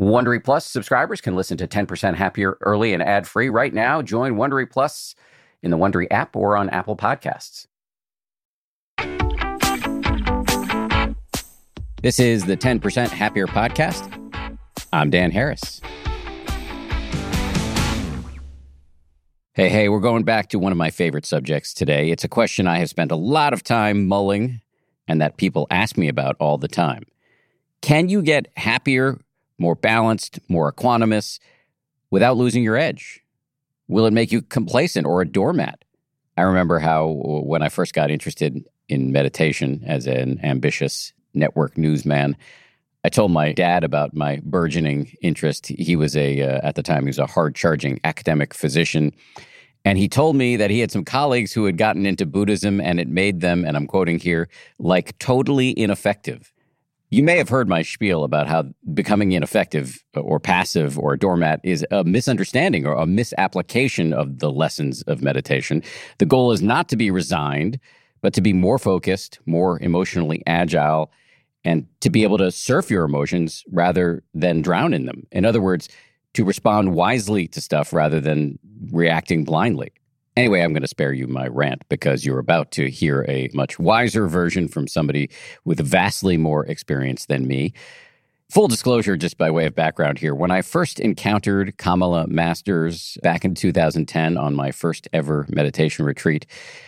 Wondery Plus subscribers can listen to 10% Happier early and ad free right now. Join Wondery Plus in the Wondery app or on Apple Podcasts. This is the 10% Happier podcast. I'm Dan Harris. Hey, hey, we're going back to one of my favorite subjects today. It's a question I have spent a lot of time mulling and that people ask me about all the time. Can you get happier more balanced, more equanimous, without losing your edge? Will it make you complacent or a doormat? I remember how when I first got interested in meditation as an ambitious network newsman, I told my dad about my burgeoning interest. He was a uh, at the time he was a hard-charging academic physician and he told me that he had some colleagues who had gotten into Buddhism and it made them and I'm quoting here like totally ineffective. You may have heard my spiel about how becoming ineffective or passive or a doormat is a misunderstanding or a misapplication of the lessons of meditation. The goal is not to be resigned, but to be more focused, more emotionally agile, and to be able to surf your emotions rather than drown in them. In other words, to respond wisely to stuff rather than reacting blindly. Anyway, I'm going to spare you my rant because you're about to hear a much wiser version from somebody with vastly more experience than me. Full disclosure, just by way of background here, when I first encountered Kamala Masters back in 2010 on my first ever meditation retreat,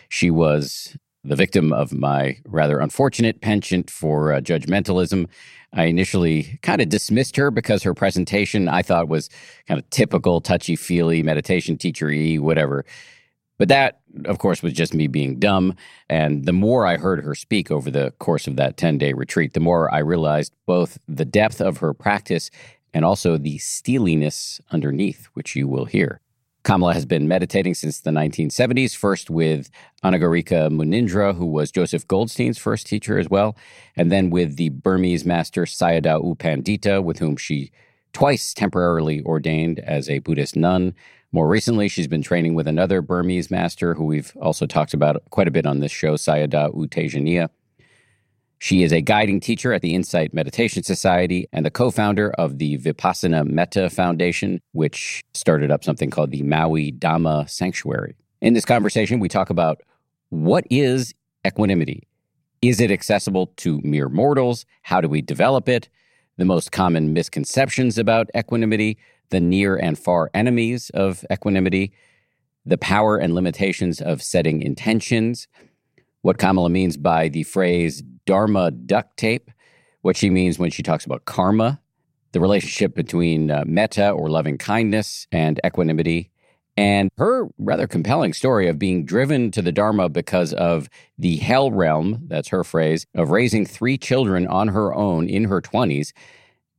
she was the victim of my rather unfortunate penchant for uh, judgmentalism. I initially kind of dismissed her because her presentation I thought was kind of typical touchy feely meditation teachery, whatever. But that, of course, was just me being dumb. And the more I heard her speak over the course of that 10 day retreat, the more I realized both the depth of her practice and also the steeliness underneath, which you will hear. Kamala has been meditating since the 1970s, first with Anagarika Munindra, who was Joseph Goldstein's first teacher as well, and then with the Burmese master Sayadaw U Pandita, with whom she twice temporarily ordained as a Buddhist nun. More recently, she's been training with another Burmese master who we've also talked about quite a bit on this show, Sayadaw U Tejaniya. She is a guiding teacher at the Insight Meditation Society and the co founder of the Vipassana Metta Foundation, which started up something called the Maui Dhamma Sanctuary. In this conversation, we talk about what is equanimity? Is it accessible to mere mortals? How do we develop it? The most common misconceptions about equanimity, the near and far enemies of equanimity, the power and limitations of setting intentions, what Kamala means by the phrase Dharma duct tape, what she means when she talks about karma, the relationship between uh, metta or loving kindness and equanimity, and her rather compelling story of being driven to the Dharma because of the hell realm, that's her phrase, of raising three children on her own in her 20s,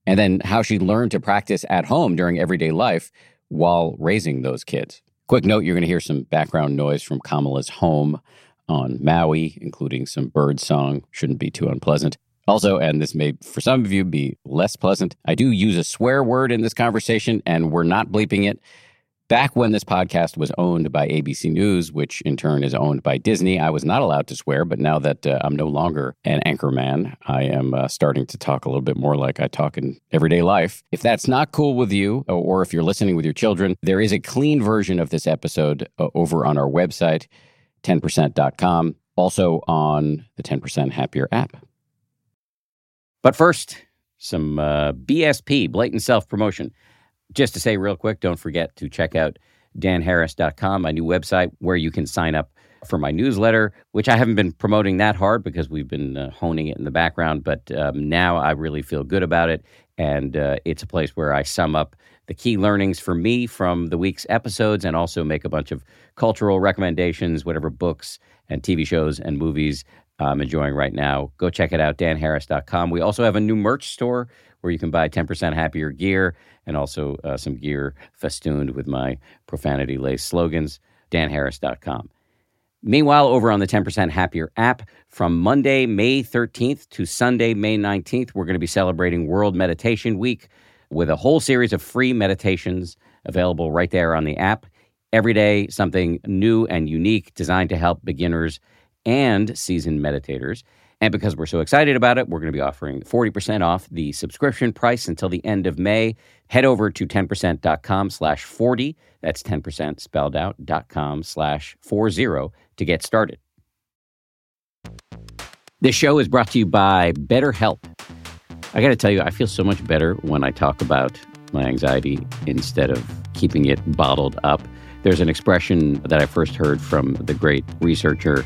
and then how she learned to practice at home during everyday life while raising those kids. Quick note you're going to hear some background noise from Kamala's home on Maui, including some bird song. Shouldn't be too unpleasant. Also, and this may for some of you be less pleasant, I do use a swear word in this conversation, and we're not bleeping it. Back when this podcast was owned by ABC News, which in turn is owned by Disney, I was not allowed to swear. But now that uh, I'm no longer an anchor man, I am uh, starting to talk a little bit more like I talk in everyday life. If that's not cool with you, or if you're listening with your children, there is a clean version of this episode uh, over on our website 10%.com, also on the 10% Happier app. But first, some uh, BSP, blatant self promotion. Just to say real quick, don't forget to check out danharris.com, my new website where you can sign up for my newsletter, which I haven't been promoting that hard because we've been uh, honing it in the background. But um, now I really feel good about it. And uh, it's a place where I sum up the key learnings for me from the week's episodes and also make a bunch of cultural recommendations, whatever books and TV shows and movies I'm enjoying right now. Go check it out, danharris.com. We also have a new merch store where you can buy 10% happier gear and also uh, some gear festooned with my profanity laced slogans, danharris.com. Meanwhile, over on the 10% Happier app, from Monday, May 13th to Sunday, May 19th, we're going to be celebrating World Meditation Week with a whole series of free meditations available right there on the app. Every day, something new and unique designed to help beginners and seasoned meditators. And because we're so excited about it, we're going to be offering 40% off the subscription price until the end of May. Head over to 10%.com slash 40. That's 10% spelled out, dot com slash 40 to get started. This show is brought to you by BetterHelp. I got to tell you, I feel so much better when I talk about my anxiety instead of keeping it bottled up. There's an expression that I first heard from the great researcher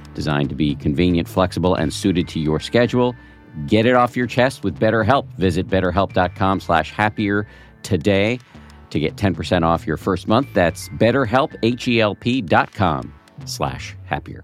designed to be convenient, flexible, and suited to your schedule. Get it off your chest with BetterHelp. Visit betterhelp.com slash happier today to get 10% off your first month. That's betterhelp, H-E-L-P dot com slash happier.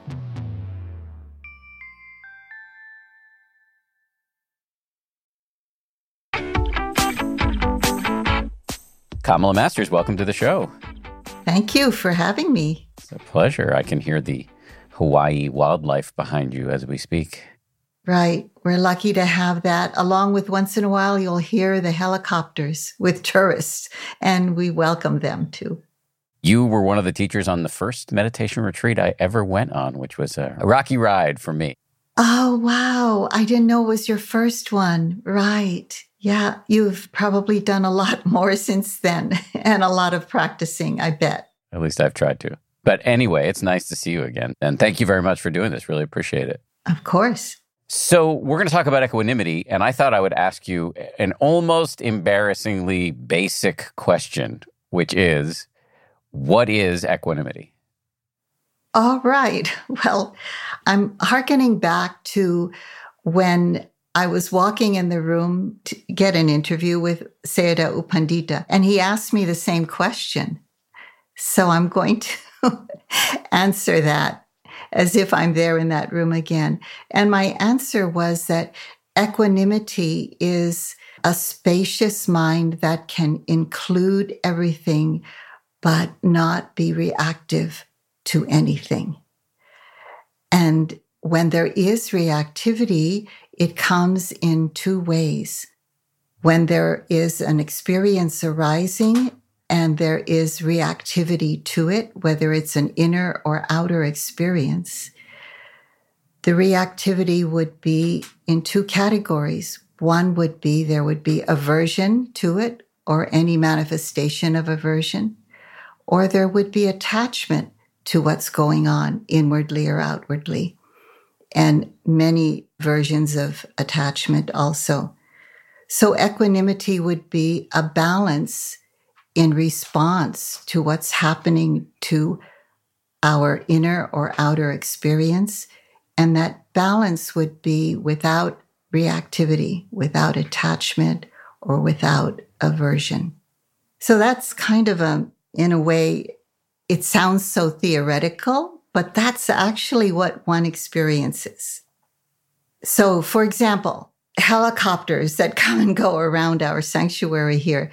Kamala Masters, welcome to the show. Thank you for having me. It's a pleasure. I can hear the Hawaii wildlife behind you as we speak. Right. We're lucky to have that. Along with once in a while, you'll hear the helicopters with tourists, and we welcome them too. You were one of the teachers on the first meditation retreat I ever went on, which was a, rocky ride for me. Oh, wow. I didn't know it was your first one. Right. Yeah, you've probably done a lot more since then and a lot of practicing, I bet. At least I've tried to. But anyway, it's nice to see you again. And thank you very much for doing this. Really appreciate it. Of course. So, we're going to talk about equanimity. And I thought I would ask you an almost embarrassingly basic question, which is what is equanimity? All right. Well, I'm hearkening back to when I was walking in the room to get an interview with Sayadaw U Pandita, and he asked me the same question. So I'm going to answer that as if I'm there in that room again. And my answer was that equanimity is a spacious mind that can include everything, but not be reactive to anything. And when there is reactivity, it comes in two ways. When there is an experience arising and there is reactivity to it, whether it's an inner or outer experience, the reactivity would be in two categories. One would be there would be aversion to it or any manifestation of aversion, or there would be attachment to what's going on inwardly or outwardly and many versions of attachment also. So equanimity would be a balance in response to what's happening to our inner or outer experience. And that balance would be without reactivity, without attachment, or without aversion. So that's kind of a, in a way, it sounds so theoretical, but that's actually what one experiences. So, for example, helicopters that come and go around our sanctuary here,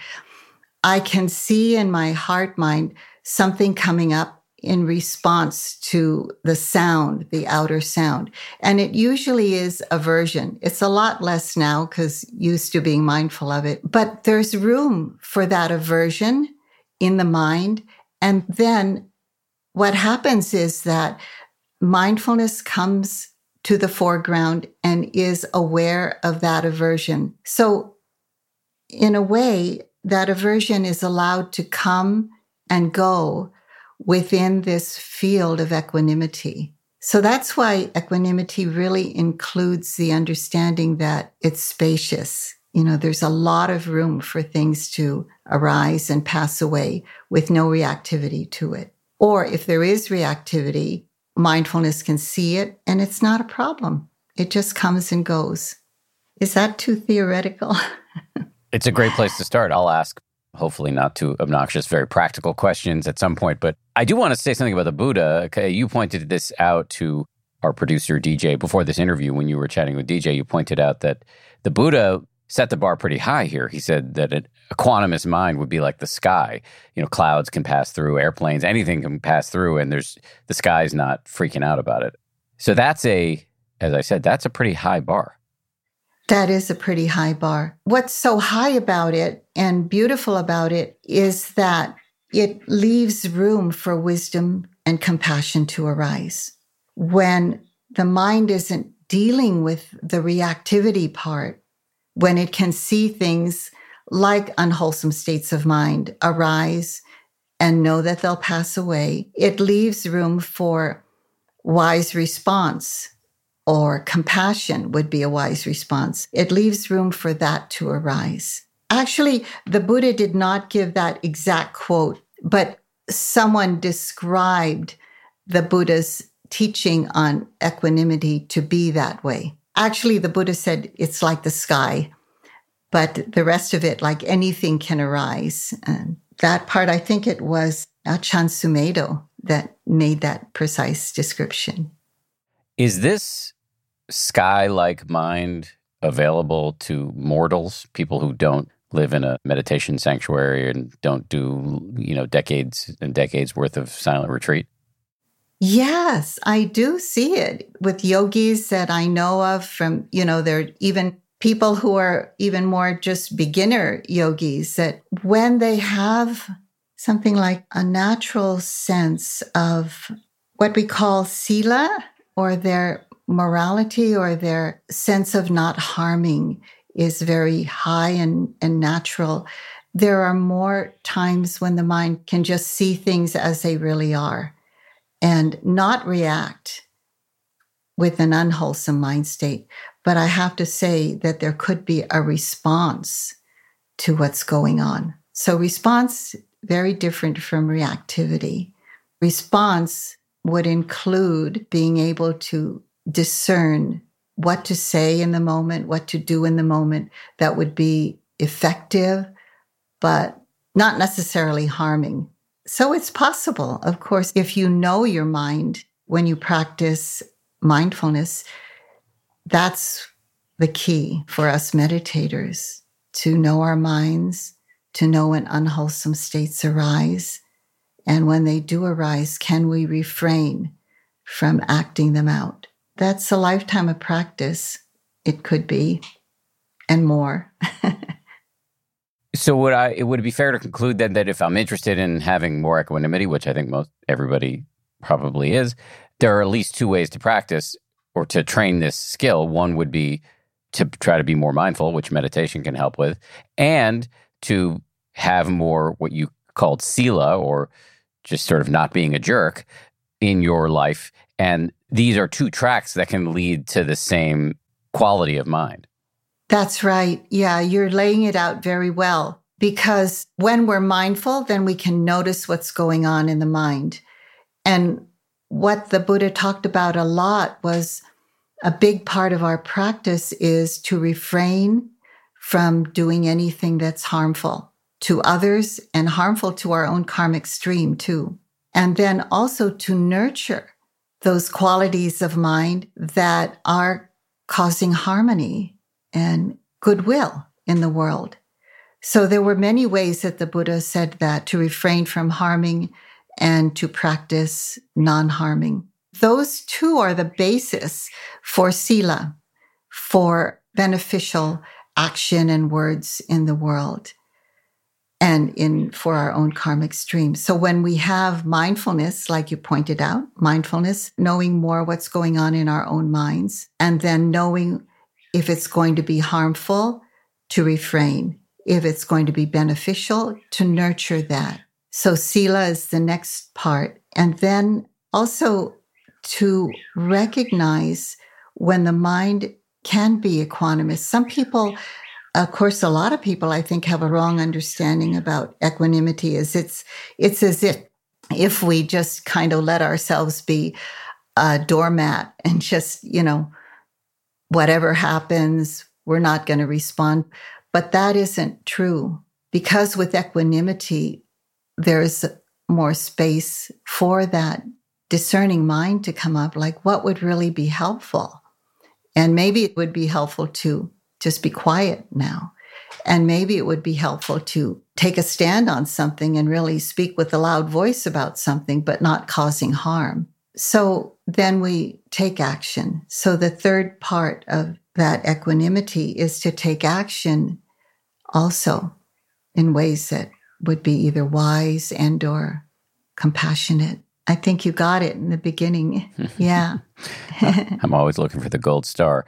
I can see in my heart mind something coming up in response to the sound, the outer sound. And it usually is aversion. It's a lot less now because used to being mindful of it, but there's room for that aversion in the mind. And then what happens is that mindfulness comes to the foreground and is aware of that aversion. So, in a way, that aversion is allowed to come and go within this field of equanimity. So that's why equanimity really includes the understanding that it's spacious. You know, there's a lot of room for things to arise and pass away with no reactivity to it. Or if there is reactivity, mindfulness can see it and it's not a problem. It just comes and goes. Is that too theoretical? it's a great place to start. I'll ask, hopefully not too obnoxious, very practical questions at some point. But I do want to say something about the Buddha. Okay, you pointed this out to our producer, DJ, before this interview when you were chatting with DJ. You pointed out that the Buddha set the bar pretty high here. He said that an equanimous mind would be like the sky. You know, clouds can pass through, airplanes, anything can pass through, and there's the sky's not freaking out about it. So that's a, as I said, that's a pretty high bar. That is a pretty high bar. What's so high about it and beautiful about it is that it leaves room for wisdom and compassion to arise. When the mind isn't dealing with the reactivity part, when it can see things like unwholesome states of mind arise and know that they'll pass away, it leaves room for wise response or compassion would be a wise response. It leaves room for that to arise. Actually, the Buddha did not give that exact quote, but someone described the Buddha's teaching on equanimity to be that way. Actually, the Buddha said it's like the sky, but the rest of it, like anything, can arise. And that part, I think it was Ajahn Sumedho that made that precise description. Is this sky like mind available to mortals, people who don't live in a meditation sanctuary and don't do, you know, decades and decades worth of silent retreat? Yes, I do see it with yogis that I know of from, you know, there are even people who are even more just beginner yogis that when they have something like a natural sense of what we call sila or their morality or their sense of not harming is very high and, and natural, there are more times when the mind can just see things as they really are and not react with an unwholesome mind state. But I have to say that there could be a response to what's going on. So, response, very different from reactivity. Response would include being able to discern what to say in the moment, what to do in the moment that would be effective, but not necessarily harming. So it's possible, of course, if you know your mind when you practice mindfulness, that's the key for us meditators to know our minds, to know when unwholesome states arise. And when they do arise, can we refrain from acting them out? that's a lifetime of practice. It could be, and more. so would I? It would it be fair to conclude then that if I'm interested in having more equanimity, which I think most everybody probably is, there are at least two ways to practice or to train this skill. One would be to try to be more mindful, which meditation can help with, and to have more what you called sila or just sort of not being a jerk in your life. And these are two tracks that can lead to the same quality of mind. That's right. Yeah, you're laying it out very well because when we're mindful, then we can notice what's going on in the mind. And what the Buddha talked about a lot was a big part of our practice is to refrain from doing anything that's harmful to others and harmful to our own karmic stream too. And then also to nurture those qualities of mind that are causing harmony and goodwill in the world. So there were many ways that the Buddha said that to refrain from harming and to practice non harming. Those two are the basis for sila, for beneficial action and words in the world and in for our own karmic stream. So when we have mindfulness, like you pointed out, mindfulness, knowing more what's going on in our own minds, and then knowing if it's going to be harmful, to refrain. If it's going to be beneficial, to nurture that. So sila is the next part. And then also to recognize when the mind can be equanimous. Some people, of course, a lot of people I think have a wrong understanding about equanimity is it's it's as if if we just kind of let ourselves be a doormat and just, you know, whatever happens, we're not going to respond. But that isn't true. Because with equanimity, there's more space for that discerning mind to come up like what would really be helpful? And maybe it would be helpful to just be quiet now. And maybe it would be helpful to take a stand on something and really speak with a loud voice about something but not causing harm. So then we take action so the third part of that equanimity is to take action also in ways that would be either wise and or compassionate. I think you got it in the beginning. Yeah. I'm always looking for the gold star.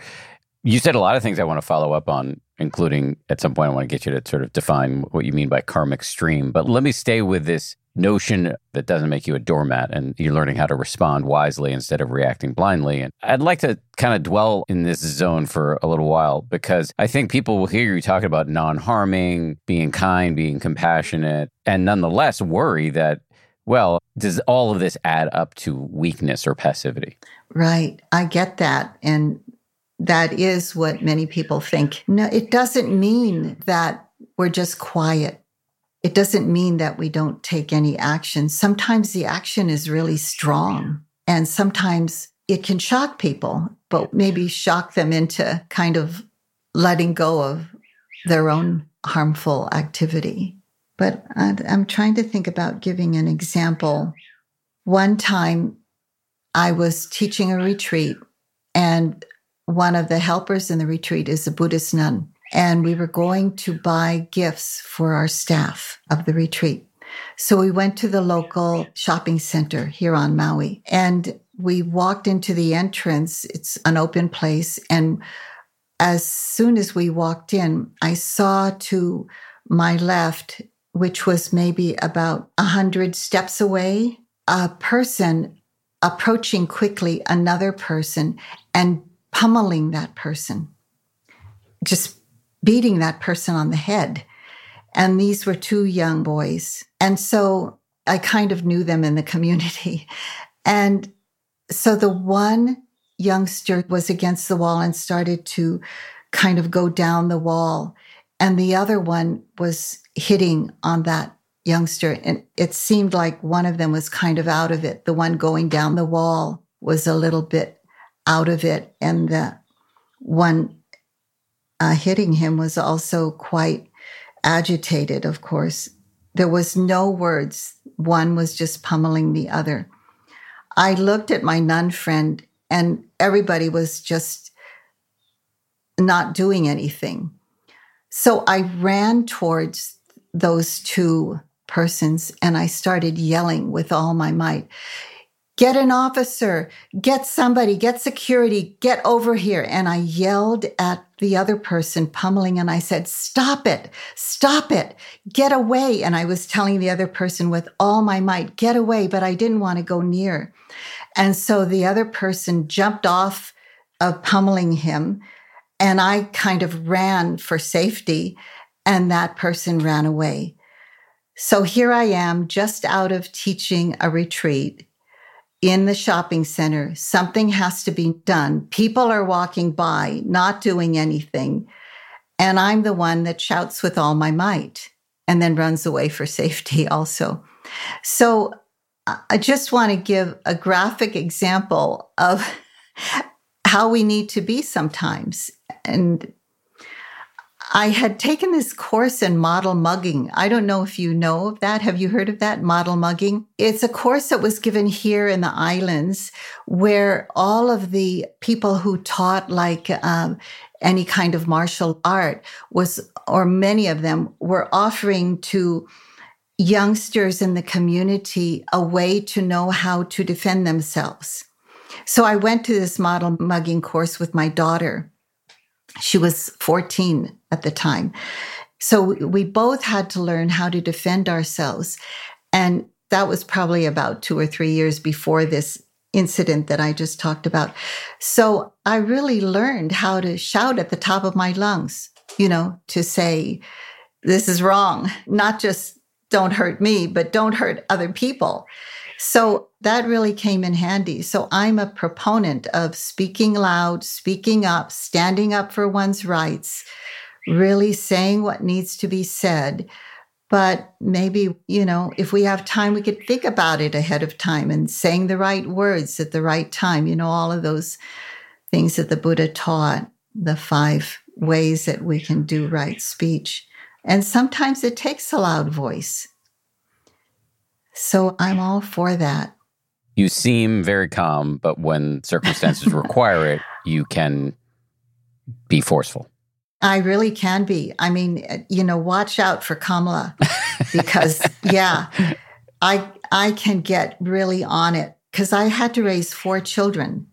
You said a lot of things I want to follow up on, including at some point I want to get you to sort of define what you mean by karmic stream. But let me stay with this notion that doesn't make you a doormat and you're learning how to respond wisely instead of reacting blindly. And I'd like to kind of dwell in this zone for a little while because I think people will hear you talking about non harming, being kind, being compassionate, and nonetheless worry that, well, does all of this add up to weakness or passivity? Right. I get that. And that is what many people think. No, it doesn't mean that we're just quiet it doesn't mean that we don't take any action. Sometimes the action is really strong and sometimes it can shock people, but maybe shock them into kind of letting go of their own harmful activity. But I'm trying to think about giving an example. One time I was teaching a retreat and one of the helpers in the retreat is a Buddhist nun and we were going to buy gifts for our staff of the retreat. So we went to the local shopping center here on Maui and we walked into the entrance. It's an open place. And as soon as we walked in, I saw to my left, which was maybe about a hundred steps away, a person approaching quickly another person and pummeling that person. Just beating that person on the head. And these were two young boys. And so I kind of knew them in the community. And so the one youngster was against the wall and started to kind of go down the wall. And the other one was hitting on that youngster. And it seemed like one of them was kind of out of it. The one going down the wall was a little bit out of it. And the one uh, hitting him was also quite agitated, of course. There was no words. One was just pummeling the other. I looked at my nun friend and everybody was just not doing anything. So I ran towards those two persons and I started yelling with all my might get an officer, get somebody, get security, get over here. And I yelled at the other person pummeling and I said, stop it, stop it, get away. And I was telling the other person with all my might, get away, but I didn't want to go near. And so the other person jumped off of pummeling him and I kind of ran for safety and that person ran away. So here I am just out of teaching a retreat in the shopping center. Something has to be done. People are walking by, not doing anything. And I'm the one that shouts with all my might and then runs away for safety also. So I just want to give a graphic example of how we need to be sometimes. And I had taken this course in model mugging. I don't know if you know of that. Have you heard of that model mugging? It's a course that was given here in the islands where all of the people who taught like um, any kind of martial art was, or many of them were offering to youngsters in the community a way to know how to defend themselves. So I went to this model mugging course with my daughter she was 14 at the time. So we both had to learn how to defend ourselves. And that was probably about two or three years before this incident that I just talked about. So I really learned how to shout at the top of my lungs, you know, to say, this is wrong, not just don't hurt me, but don't hurt other people. So that really came in handy. So I'm a proponent of speaking loud, speaking up, standing up for one's rights, really saying what needs to be said. But maybe, you know, if we have time, we could think about it ahead of time and saying the right words at the right time. You know, all of those things that the Buddha taught, the five ways that we can do right speech. And sometimes it takes a loud voice. So I'm all for that. You seem very calm, but when circumstances require it, you can be forceful. I really can be. I mean, uh, you know, watch out for Kamala because yeah, I I can get really on it cuz I had to raise four children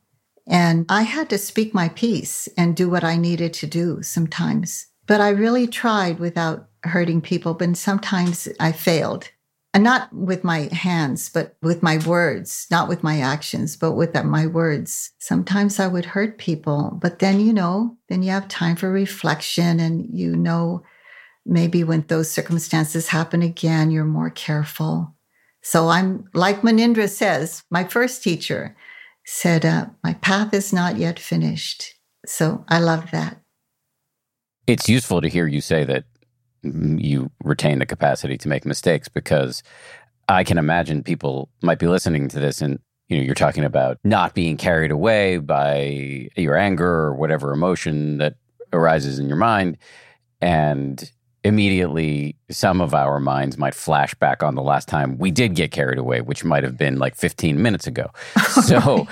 and I had to speak my piece and do what I needed to do sometimes. But I really tried without hurting people, but sometimes I failed and not with my hands, but with my words, not with my actions, but with my words. Sometimes I would hurt people, but then, you know, then you have time for reflection and you know, maybe when those circumstances happen again, you're more careful. So I'm like Munindra says, my first teacher said, uh, my path is not yet finished. So I love that. It's useful to hear you say that you retain the capacity to make mistakes because I can imagine people might be listening to this and you know you're talking about not being carried away by your anger or whatever emotion that arises in your mind. And immediately some of our minds might flash back on the last time we did get carried away which might have been like 15 minutes ago. So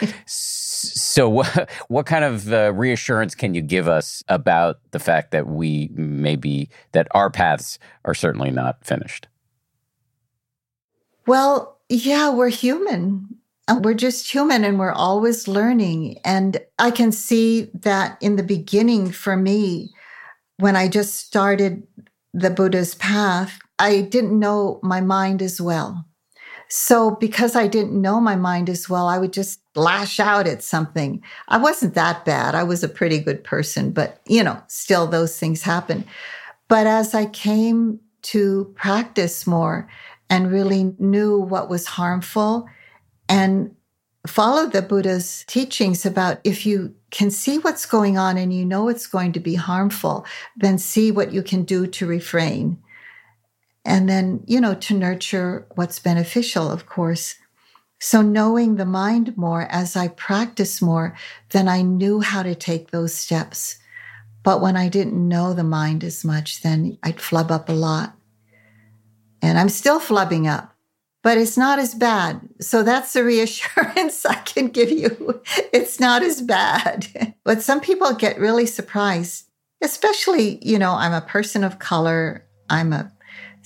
so, what, what kind of uh, reassurance can you give us about the fact that we maybe that our paths are certainly not finished? Well, yeah, we're human. We're just human and we're always learning. And I can see that in the beginning for me, when I just started the Buddha's path, I didn't know my mind as well. So, because I didn't know my mind as well, I would just lash out at something. I wasn't that bad. I was a pretty good person, but you know, still those things happen. But as I came to practice more and really knew what was harmful and followed the Buddha's teachings about if you can see what's going on and you know it's going to be harmful, then see what you can do to refrain and then, you know, to nurture what's beneficial, of course. So knowing the mind more as I practice more, then I knew how to take those steps. But when I didn't know the mind as much, then I'd flub up a lot. And I'm still flubbing up, but it's not as bad. So that's the reassurance I can give you. It's not as bad. but some people get really surprised, especially, you know, I'm a person of color. I'm a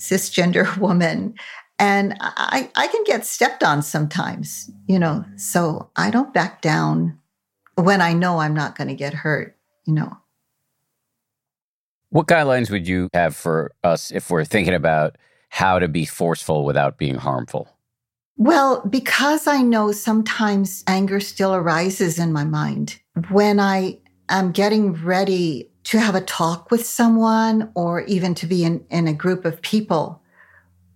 cisgender woman. And I, I can get stepped on sometimes, you know, so I don't back down when I know I'm not going to get hurt, you know. What guidelines would you have for us if we're thinking about how to be forceful without being harmful? Well, because I know sometimes anger still arises in my mind when I am getting ready to have a talk with someone or even to be in, in a group of people,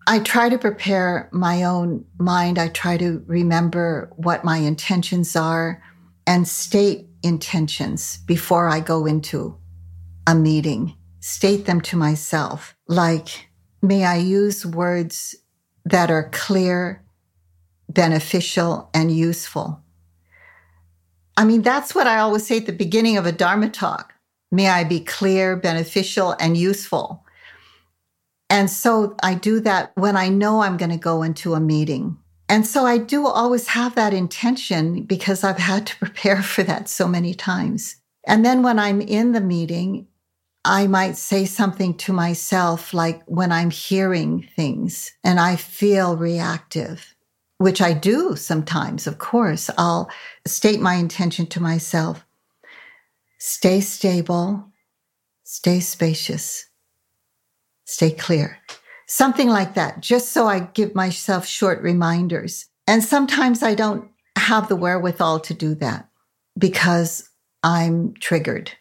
I try to prepare my own mind. I try to remember what my intentions are and state intentions before I go into a meeting. State them to myself. Like, may I use words that are clear, beneficial, and useful? I mean, that's what I always say at the beginning of a Dharma talk. May I be clear, beneficial, and useful. And so I do that when I know I'm going to go into a meeting. And so I do always have that intention because I've had to prepare for that so many times. And then when I'm in the meeting, I might say something to myself like when I'm hearing things and I feel reactive, which I do sometimes, of course. I'll state my intention to myself Stay stable, stay spacious, stay clear. Something like that, just so I give myself short reminders. And sometimes I don't have the wherewithal to do that because I'm triggered.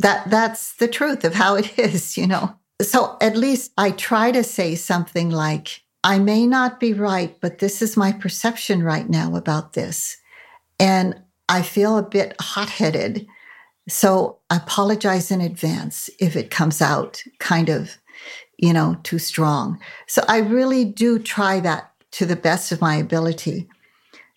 That that's the truth of how it is, you know. So at least I try to say something like, I may not be right, but this is my perception right now about this. And I feel a bit hot headed. So I apologize in advance if it comes out kind of, you know, too strong. So I really do try that to the best of my ability.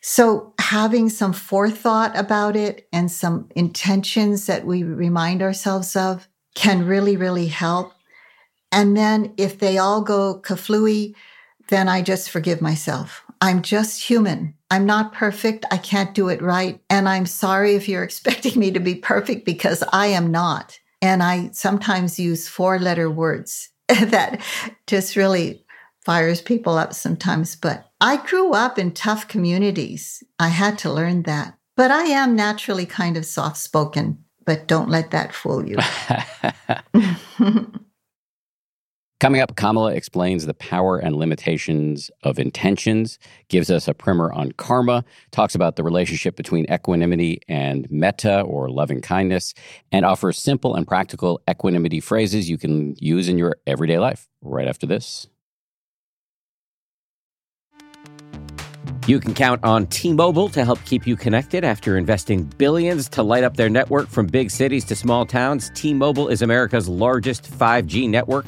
So having some forethought about it and some intentions that we remind ourselves of can really, really help. And then if they all go kaflooey, then I just forgive myself. I'm just human. I'm not perfect. I can't do it right. And I'm sorry if you're expecting me to be perfect because I am not. And I sometimes use four letter words that just really fires people up sometimes. But I grew up in tough communities. I had to learn that. But I am naturally kind of soft spoken, but don't let that fool you. Coming up, Kamala explains the power and limitations of intentions, gives us a primer on karma, talks about the relationship between equanimity and metta or loving kindness, and offers simple and practical equanimity phrases you can use in your everyday life. Right after this. You can count on T Mobile to help keep you connected after investing billions to light up their network from big cities to small towns. T Mobile is America's largest 5G network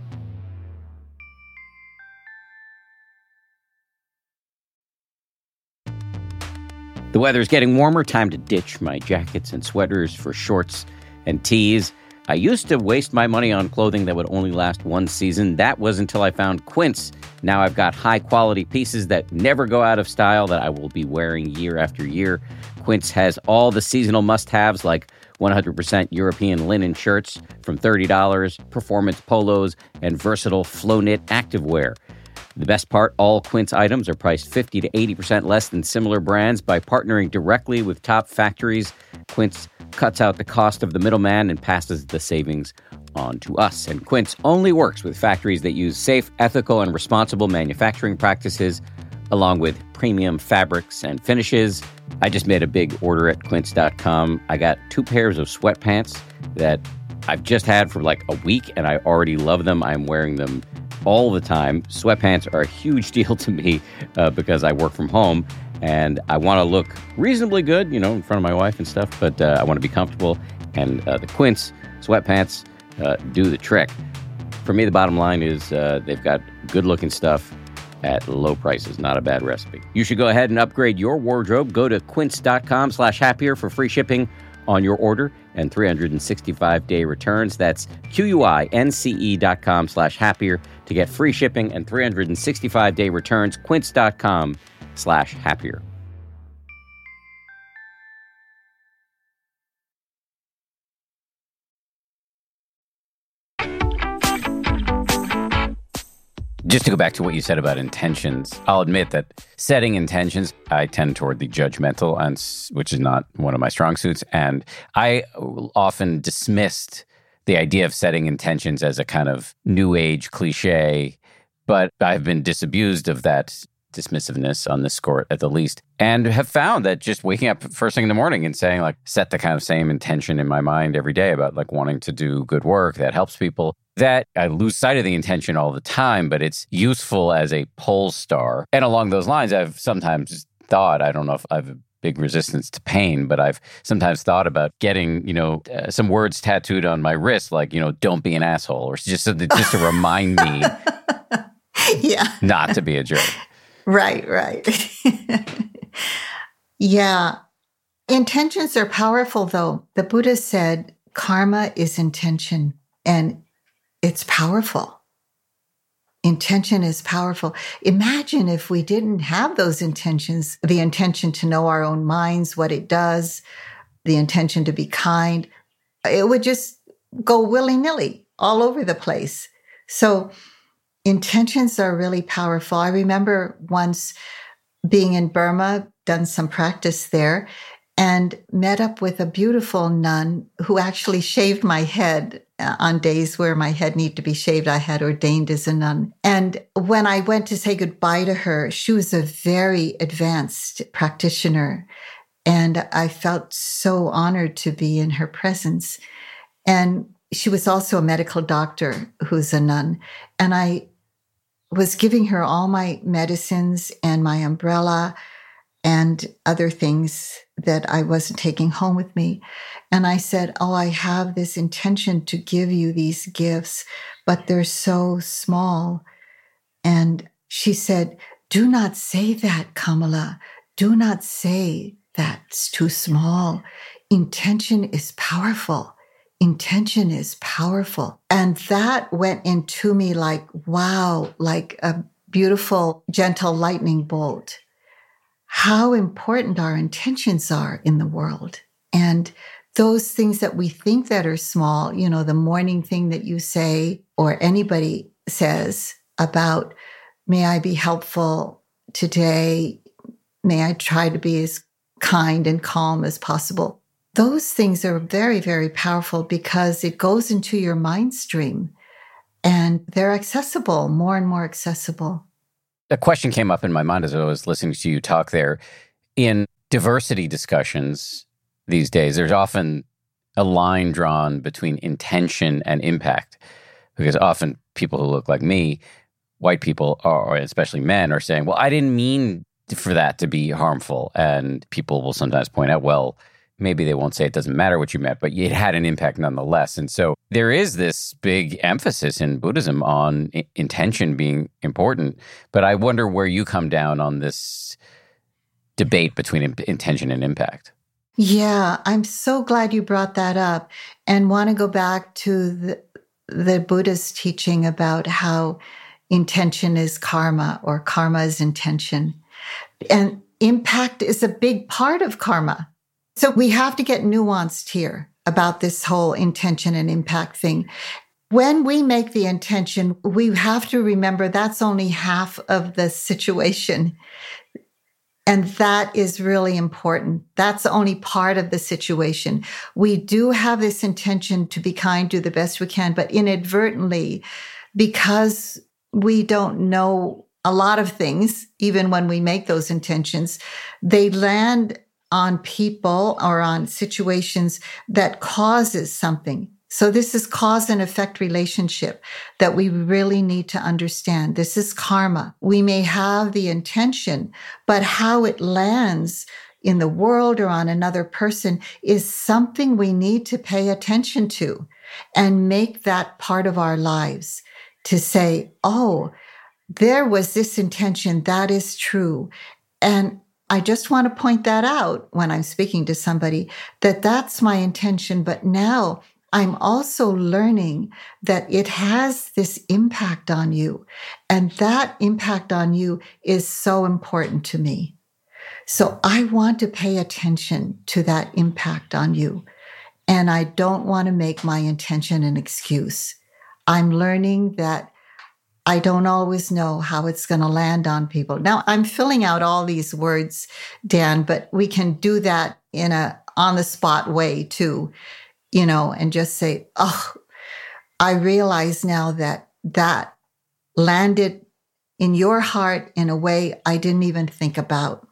The weather is getting warmer. Time to ditch my jackets and sweaters for shorts and tees. I used to waste my money on clothing that would only last one season. That was until I found Quince. Now I've got high quality pieces that never go out of style that I will be wearing year after year. Quince has all the seasonal must haves like 100% European linen shirts from $30, performance polos, and versatile flow knit activewear. The best part all Quince items are priced 50 to 80% less than similar brands by partnering directly with top factories. Quince cuts out the cost of the middleman and passes the savings on to us. And Quince only works with factories that use safe, ethical, and responsible manufacturing practices, along with premium fabrics and finishes. I just made a big order at quince.com. I got two pairs of sweatpants that I've just had for like a week and I already love them. I'm wearing them all the time. Sweatpants are a huge deal to me uh, because I work from home and I want to look reasonably good, you know, in front of my wife and stuff, but uh, I want to be comfortable. And uh, the Quince sweatpants uh, do the trick. For me, the bottom line is uh, they've got good looking stuff at low prices. Not a bad recipe. You should go ahead and upgrade your wardrobe. Go to quince.com slash happier for free shipping on your order and 365 day returns. That's Q-U-I-N-C-E dot com slash happier to get free shipping and 365 day returns. Quince.com slash happier. Just to go back to what you said about intentions, I'll admit that setting intentions, I tend toward the judgmental, and which is not one of my strong suits. And I often dismissed the idea of setting intentions as a kind of new age cliche, but I've been disabused of that dismissiveness on this score at the least and have found that just waking up first thing in the morning and saying like set the kind of same intention in my mind every day about like wanting to do good work that helps people that I lose sight of the intention all the time, but it's useful as a pole star. And along those lines, I've sometimes thought, I don't know if I've big resistance to pain, but I've sometimes thought about getting, you know, uh, some words tattooed on my wrist, like, you know, don't be an asshole, or just, to, just to remind me yeah. not to be a jerk. Right, right. yeah. Intentions are powerful, though. The Buddha said karma is intention. And it's powerful. Intention is powerful. Imagine if we didn't have those intentions, the intention to know our own minds, what it does, the intention to be kind. it would just go willy nilly all over the place. So intentions are really powerful. I remember once being in Burma, done some practice there, and met up with a beautiful nun who actually shaved my head uh, on days where my head needed to be shaved. I had ordained as a nun. And when I went to say goodbye to her, she was a very advanced practitioner. And I felt so honored to be in her presence. And she was also a medical doctor who's a nun. And I was giving her all my medicines and my umbrella and other things that I wasn't taking home with me. And I said, Oh, I have this intention to give you these gifts, but they're so small. And she said, Do not say that, Kamala. Do not say that's too small. Intention is powerful. Intention is powerful. And that went into me like, wow, like a beautiful, gentle lightning bolt how important our intentions are in the world. And those things that we think that are small, you know, the morning thing that you say or anybody says about, may I be helpful today? May I try to be as kind and calm as possible? Those things are very, very powerful because it goes into your mind stream and they're accessible, more and more accessible a question came up in my mind as I was listening to you talk there. In diversity discussions these days, there's often a line drawn between intention and impact because often people who look like me, white people, or especially men, are saying, Well, I didn't mean for that to be harmful. And people will sometimes point out, Well, maybe they won't say it doesn't matter what you meant, but it had an impact nonetheless. And so there is this big emphasis in Buddhism on I- intention being important. But I wonder where you come down on this debate between in- intention and impact. Yeah, I'm so glad you brought that up and want to go back to the, the Buddhist teaching about how intention is karma or karma is intention. And impact is a big part of karma. So we have to get nuanced here about this whole intention and impact thing. When we make the intention, we have to remember that's only half of the situation. And that is really important. That's only part of the situation. We do have this intention to be kind, do the best we can, but inadvertently, because we don't know a lot of things, even when we make those intentions, they land on people or on situations that causes something. So this is cause and effect relationship that we really need to understand. This is karma. We may have the intention, but how it lands in the world or on another person is something we need to pay attention to and make that part of our lives to say, Oh, there was this intention. That is true. And I just want to point that out when I'm speaking to somebody that that's my intention. But now I'm also learning that it has this impact on you. And that impact on you is so important to me. So I want to pay attention to that impact on you. And I don't want to make my intention an excuse. I'm learning that I don't always know how it's going to land on people. Now I'm filling out all these words, Dan, but we can do that in a on the spot way too, you know, and just say, oh, I realize now that that landed in your heart in a way I didn't even think about.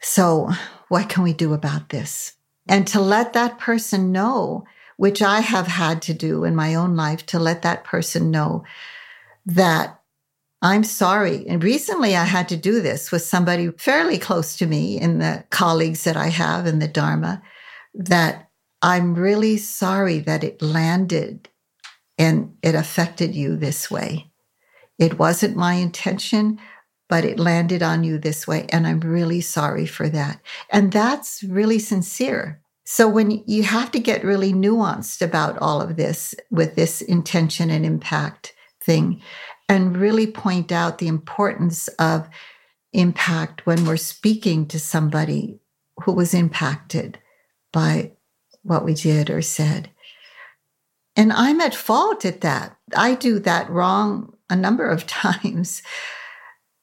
So what can we do about this? And to let that person know, which I have had to do in my own life, to let that person know that I'm sorry. And recently I had to do this with somebody fairly close to me in the colleagues that I have in the Dharma that I'm really sorry that it landed and it affected you this way. It wasn't my intention, but it landed on you this way. And I'm really sorry for that. And that's really sincere. So when you have to get really nuanced about all of this with this intention and impact, thing and really point out the importance of impact when we're speaking to somebody who was impacted by what we did or said. And I'm at fault at that. I do that wrong a number of times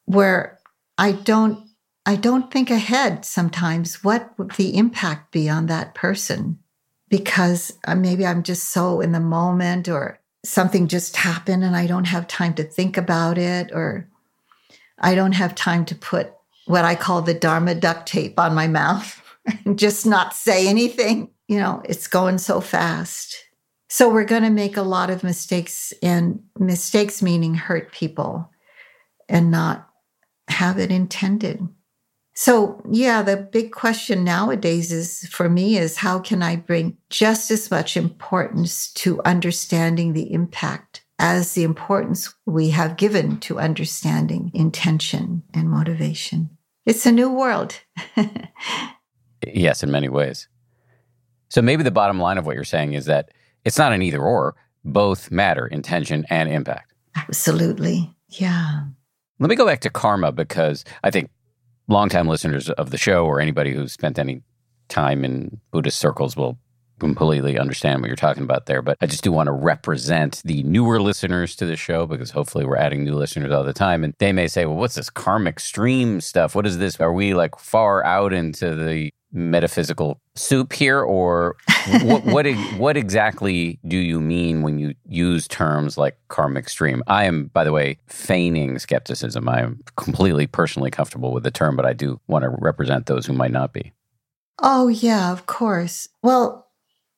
where I don't I don't think ahead sometimes what would the impact be on that person because uh, maybe I'm just so in the moment or something just happened and I don't have time to think about it or I don't have time to put what I call the Dharma duct tape on my mouth and just not say anything. You know, it's going so fast. So we're going to make a lot of mistakes, and mistakes meaning hurt people and not have it intended. So, yeah, the big question nowadays is for me is how can I bring just as much importance to understanding the impact as the importance we have given to understanding intention and motivation? It's a new world. yes, in many ways. So maybe the bottom line of what you're saying is that it's not an either or, both matter, intention and impact. Absolutely. Yeah. Let me go back to karma because I think longtime listeners of the show or anybody who's spent any time in Buddhist circles will completely understand what you're talking about there. But I just do want to represent the newer listeners to the show because hopefully we're adding new listeners all the time. And they may say, well, what's this karmic stream stuff? What is this? Are we like far out into the metaphysical soup here, or what, what, what exactly do you mean when you use terms like karmic stream? I am, by the way, feigning skepticism. I am completely personally comfortable with the term, but I do want to represent those who might not be. Oh, yeah, of course. Well,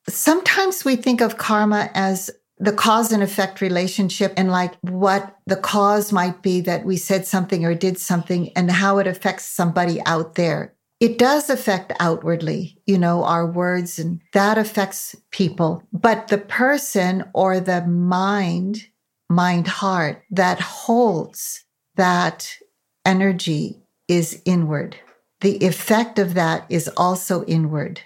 sometimes we think of karma as the cause and effect relationship and like what the cause might be that we said something or did something and how it affects somebody out there it does affect outwardly, you know, our words and that affects people. But the person or the mind, mind heart that holds that energy is inward. The effect of that is also inward.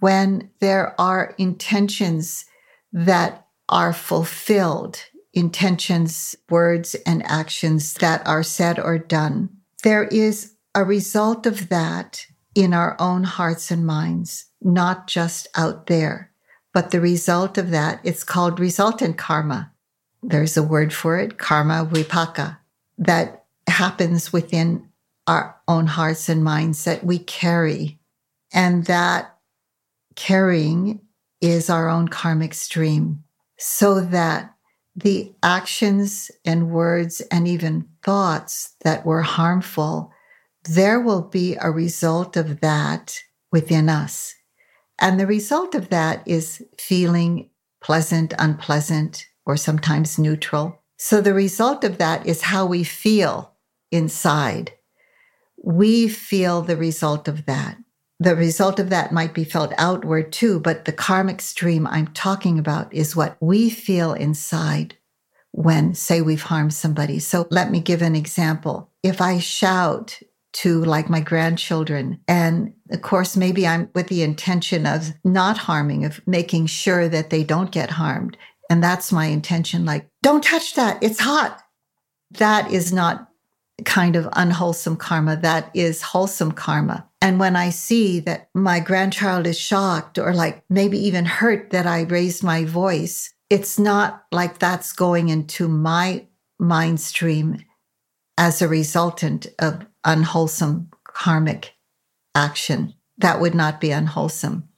When there are intentions that are fulfilled, intentions, words, and actions that are said or done, there is a result of that in our own hearts and minds, not just out there. But the result of that, it's called resultant karma. There's a word for it, karma vipaka, that happens within our own hearts and minds that we carry. And that carrying is our own karmic stream so that the actions and words and even thoughts that were harmful there will be a result of that within us. And the result of that is feeling pleasant, unpleasant, or sometimes neutral. So the result of that is how we feel inside. We feel the result of that. The result of that might be felt outward too, but the karmic stream I'm talking about is what we feel inside when, say, we've harmed somebody. So let me give an example. If I shout to like my grandchildren. And of course, maybe I'm with the intention of not harming, of making sure that they don't get harmed. And that's my intention. Like, don't touch that. It's hot. That is not kind of unwholesome karma. That is wholesome karma. And when I see that my grandchild is shocked or like maybe even hurt that I raised my voice, it's not like that's going into my mind stream as a resultant of unwholesome karmic action. That would not be unwholesome.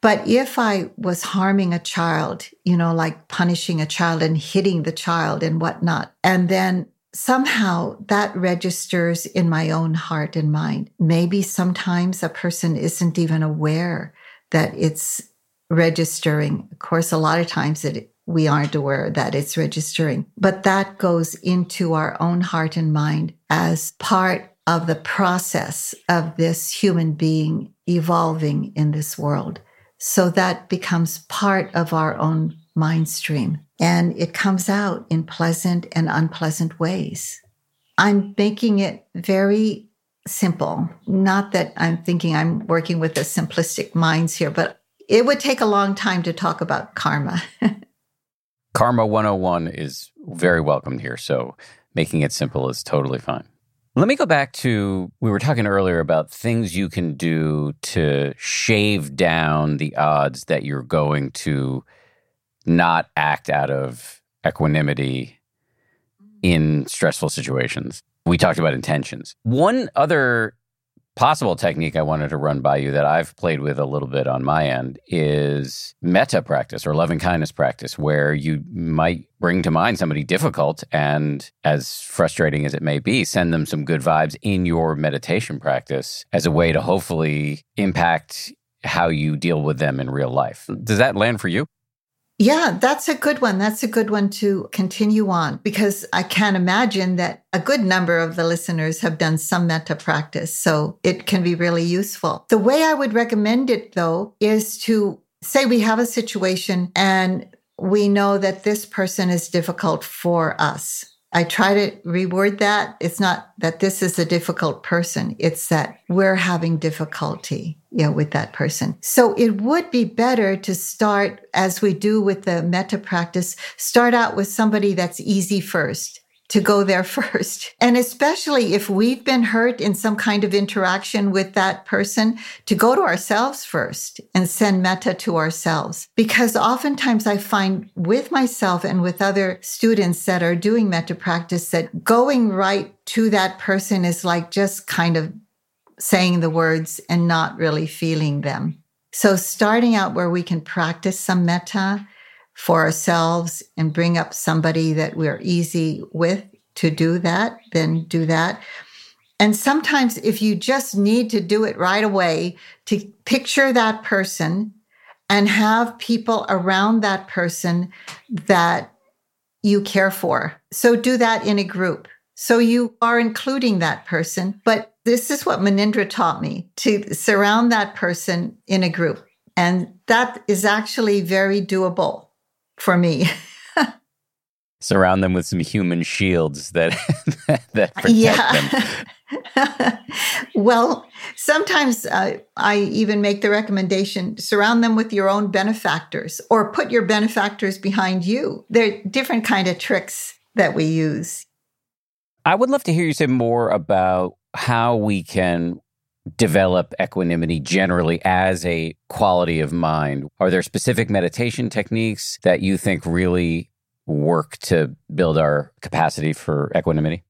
But if I was harming a child, you know, like punishing a child and hitting the child and whatnot, and then somehow that registers in my own heart and mind. Maybe sometimes a person isn't even aware that it's registering. Of course, a lot of times it we aren't aware that it's registering. But that goes into our own heart and mind as part of the process of this human being evolving in this world. So that becomes part of our own mind stream and it comes out in pleasant and unpleasant ways. I'm making it very simple. Not that I'm thinking I'm working with the simplistic minds here, but it would take a long time to talk about karma. Karma 101 is very welcome here. So making it simple is totally fine. Let me go back to we were talking earlier about things you can do to shave down the odds that you're going to not act out of equanimity in stressful situations. We talked about intentions. One other possible technique I wanted to run by you that I've played with a little bit on my end is metta practice or loving kindness practice, where you might bring to mind somebody difficult and, as frustrating as it may be, send them some good vibes in your meditation practice as a way to hopefully impact how you deal with them in real life. Does that land for you? Yeah, that's a good one. That's a good one to continue on because I can't imagine that a good number of the listeners have done some metta practice. So it can be really useful. The way I would recommend it though is to say we have a situation and we know that this person is difficult for us. I try to reword that. It's not that this is a difficult person. It's that we're having difficulty, you know, with that person. So it would be better to start as we do with the metta practice, start out with somebody that's easy first to go there first. And especially if we've been hurt in some kind of interaction with that person, to go to ourselves first and send metta to ourselves. Because oftentimes I find with myself and with other students that are doing metta practice that going right to that person is like just kind of saying the words and not really feeling them. So starting out where we can practice some metta for ourselves and bring up somebody that we're easy with to do that, then do that. And sometimes, if you just need to do it right away, to picture that person and have people around that person that you care for. So, do that in a group. So, you are including that person. But this is what Munindra taught me to surround that person in a group. And that is actually very doable for me. Surround them with some human shields that that protect yeah. them. well, sometimes uh, I even make the recommendation surround them with your own benefactors or put your benefactors behind you. There are different kind of tricks that we use. I would love to hear you say more about how we can develop equanimity generally as a quality of mind? Are there specific meditation techniques that you think really work to build our capacity for equanimity?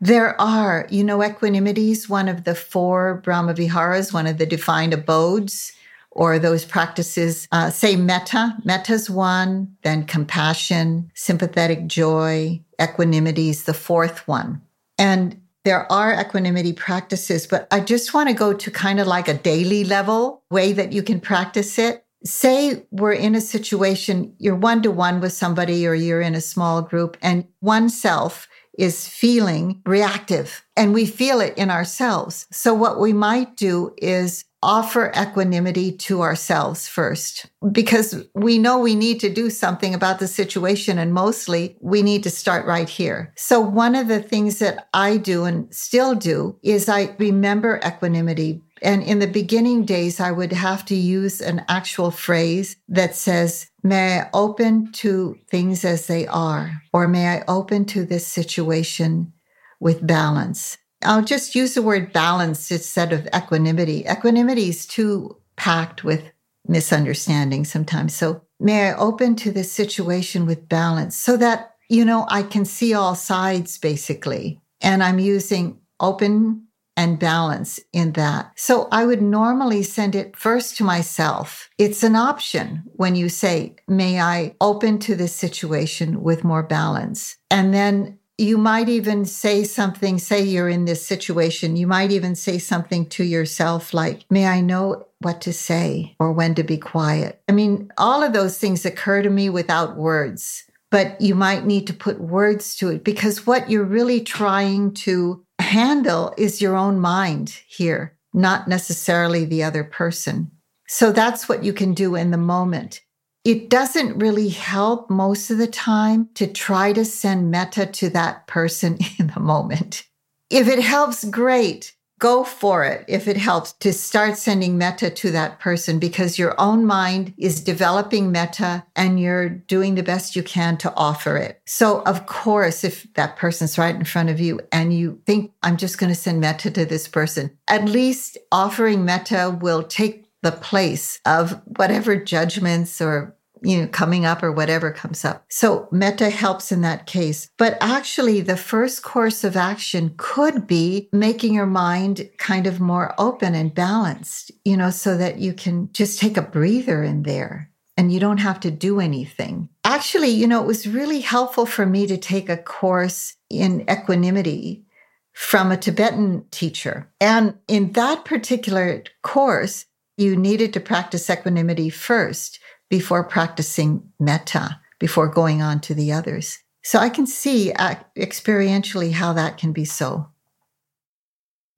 There are. You know, equanimity is one of the four Brahma Viharas, one of the divine abodes or those practices. Uh, say metta. Metta's one, then compassion, sympathetic joy, equanimity is the fourth one. And there are equanimity practices, but I just want to go to kind of like a daily level way that you can practice it. Say we're in a situation, you're one to one with somebody or you're in a small group and oneself is feeling reactive and we feel it in ourselves. So what we might do is offer equanimity to ourselves first because we know we need to do something about the situation and mostly we need to start right here. So one of the things that I do and still do is I remember equanimity and in the beginning days, I would have to use an actual phrase that says, May I open to things as they are, or may I open to this situation with balance. I'll just use the word balance instead of equanimity. Equanimity is too packed with misunderstanding sometimes. So may I open to this situation with balance so that, you know, I can see all sides basically. And I'm using open and balance in that. So I would normally send it first to myself. It's an option when you say, may I open to this situation with more balance? And then you might even say something, say you're in this situation, you might even say something to yourself like, May I know what to say or when to be quiet? I mean, all of those things occur to me without words, but you might need to put words to it because what you're really trying to handle is your own mind here, not necessarily the other person. So that's what you can do in the moment. It doesn't really help most of the time to try to send metta to that person in the moment. If it helps, great. Go for it if it helps to start sending metta to that person because your own mind is developing metta and you're doing the best you can to offer it. So, of course, if that person's right in front of you and you think, I'm just going to send metta to this person, at least offering metta will take the place of whatever judgments or you know, coming up or whatever comes up. So metta helps in that case. But actually, the first course of action could be making your mind kind of more open and balanced, you know, so that you can just take a breather in there and you don't have to do anything. Actually, you know, it was really helpful for me to take a course in equanimity from a Tibetan teacher. And in that particular course, you needed to practice equanimity first before practicing metta, before going on to the others. So I can see uh, experientially how that can be so.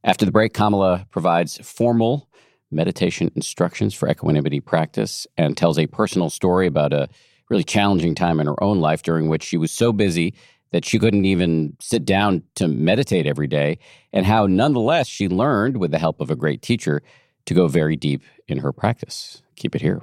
After the break, Kamala provides formal meditation instructions for equanimity practice and tells a personal story about a really challenging time in her own life during which she was so busy that she couldn't even sit down to meditate every day, and how nonetheless she learned, with the help of a great teacher, to go very deep in her practice. Keep it here.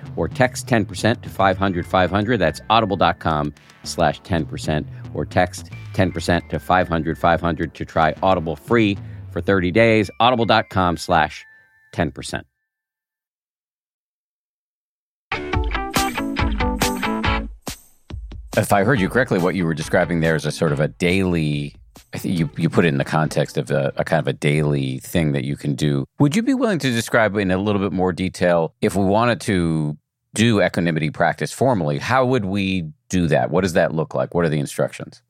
or text 10% to 500 500. That's audible.com slash 10% or text 10% to 500 500 to try Audible free for 30 days. Audible.com slash 10%. If I heard you correctly, what you were describing there is a sort of a daily I think you, you put it in the context of a, a, kind of a daily thing that you can do. Would you be willing to describe in a little bit more detail if we wanted to do equanimity practice formally? How would we do that? What does that look like? What are the instructions?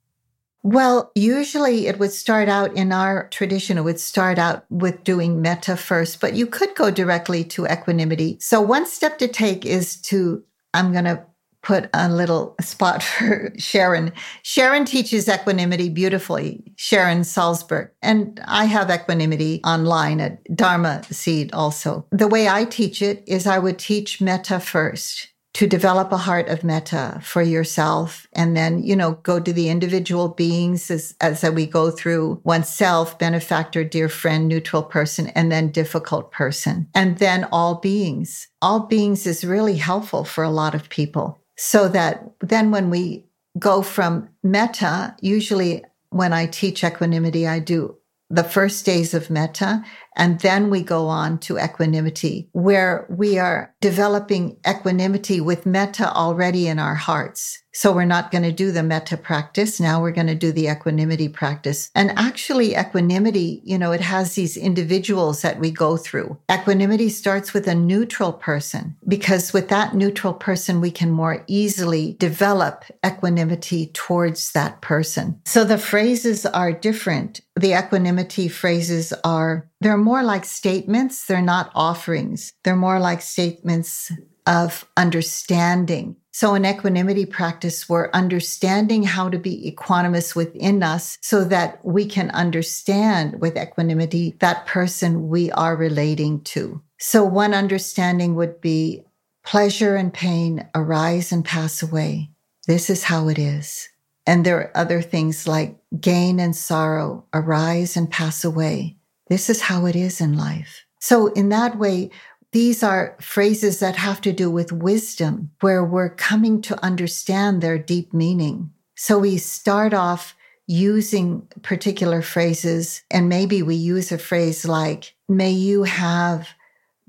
Well, usually it would start out in our tradition, it would start out with doing metta first, but you could go directly to equanimity. So, one step to take is to, I'm going to put a little spot for Sharon. Sharon teaches equanimity beautifully, Sharon Salzberg. And I have equanimity online at Dharma Seed also. The way I teach it is I would teach metta first to develop a heart of metta for yourself and then you know go to the individual beings as, as we go through oneself benefactor dear friend neutral person and then difficult person and then all beings all beings is really helpful for a lot of people so that then when we go from metta, usually when I teach equanimity, I do the first days of metta And then we go on to equanimity, where we are developing equanimity with metta already in our hearts. So we're not going to do the metta practice. Now we're going to do the equanimity practice. And actually, equanimity, you know, it has these individuals that we go through. Equanimity starts with a neutral person because with that neutral person, we can more easily develop equanimity towards that person. So the phrases are different. The equanimity phrases are, they're more like statements. They're not offerings. They're more like statements of understanding. So in equanimity practice, we're understanding how to be equanimous within us so that we can understand with equanimity that person we are relating to. So one understanding would be pleasure and pain arise and pass away. This is how it is. And there are other things like gain and sorrow arise and pass away. This is how it is in life. So in that way, these are phrases that have to do with wisdom, where we're coming to understand their deep meaning. So we start off using particular phrases, and maybe we use a phrase like, may you have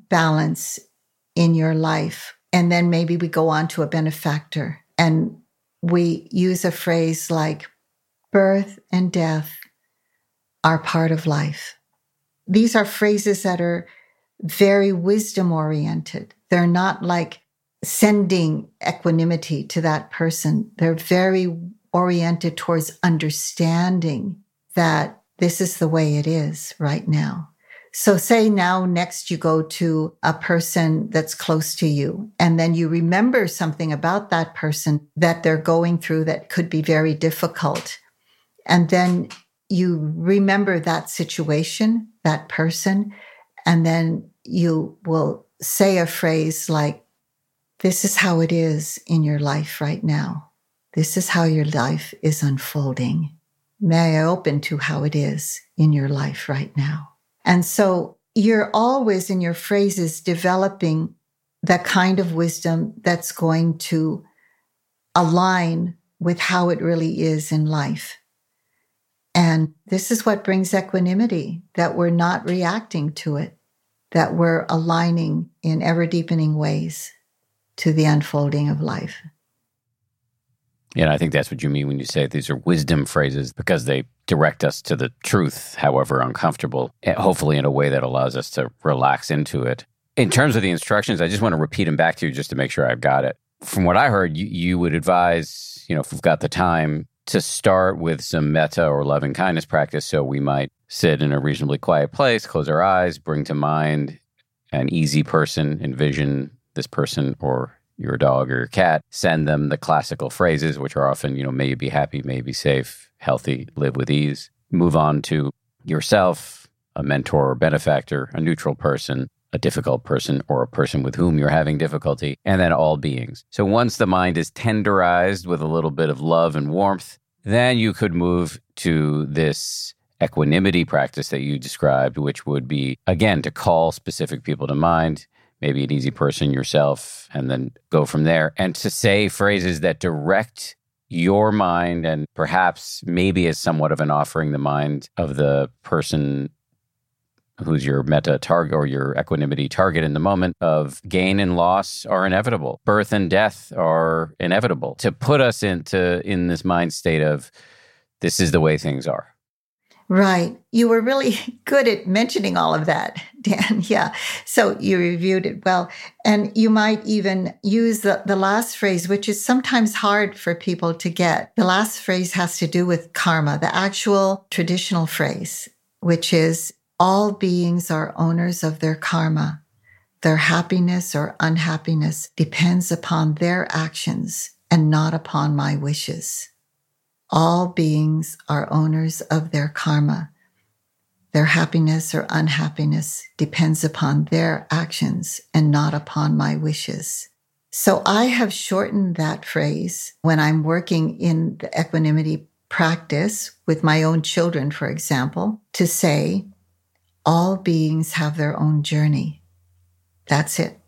balance in your life. And then maybe we go on to a benefactor and we use a phrase like, birth and death are part of life. These are phrases that are very wisdom oriented. They're not like sending equanimity to that person. They're very oriented towards understanding that this is the way it is right now. So say now next you go to a person that's close to you and then you remember something about that person that they're going through that could be very difficult. And then you remember that situation, that person, and then you will say a phrase like, This is how it is in your life right now. This is how your life is unfolding. May I open to how it is in your life right now? And so you're always in your phrases developing that kind of wisdom that's going to align with how it really is in life. And this is what brings equanimity, that we're not reacting to it that we're aligning in ever deepening ways to the unfolding of life. Yeah, I think that's what you mean when you say these are wisdom phrases because they direct us to the truth, however uncomfortable, eh, hopefully in a way that allows us to relax into it. In terms of the instructions, I just want to repeat them back to you just to make sure I've got it. From what I heard, you, you would advise, you know, if we've got the time, to start with some metta or loving kindness practice. So we might sit in a reasonably quiet place, close our eyes, bring to mind an easy person, envision this person or your dog or your cat, send them the classical phrases, which are often, you know, may you be happy, may you be safe, healthy, live with ease. Move on to yourself, a mentor or benefactor, a neutral person, a difficult person, or a person with whom you're having difficulty, and then all beings. So once the mind is tenderized with a little bit of love and warmth, then you could move to this equanimity practice that you described, which would be, again, to call specific people to mind, maybe an easy person yourself, and then go from there, and to say phrases that direct your mind and perhaps maybe as somewhat of an offering the mind of the person who's your metta target or your equanimity target in the moment of gain and loss are inevitable birth and death are inevitable to put us into in this mind state of this is the way things are Right. You were really good at mentioning all of that, Dan. Yeah. So you reviewed it well. And you might even use the, the last phrase, which is sometimes hard for people to get. The last phrase has to do with karma, the actual traditional phrase, which is all beings are owners of their karma. Their happiness or unhappiness depends upon their actions and not upon my wishes. All beings are owners of their karma. Their happiness or unhappiness depends upon their actions and not upon my wishes. So I have shortened that phrase when I'm working in the equanimity practice with my own children, for example, to say, all beings have their own journey. That's it.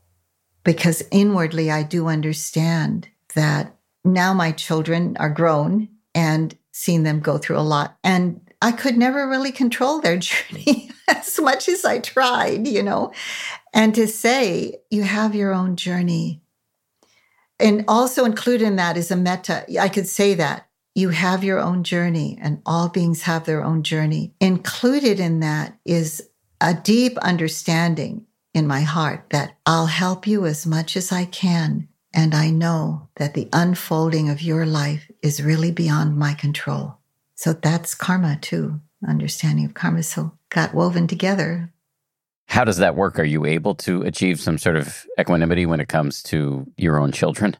Because inwardly, I do understand that now my children are grown and seen them go through a lot. And I could never really control their journey as much as I tried, you know. And to say, you have your own journey. And also included in that is a metta. I could say that you have your own journey and all beings have their own journey. Included in that is a deep understanding in my heart that I'll help you as much as I can. And I know that the unfolding of your life is really beyond my control. So that's karma too, understanding of karma. So got woven together. How does that work? Are you able to achieve some sort of equanimity when it comes to your own children?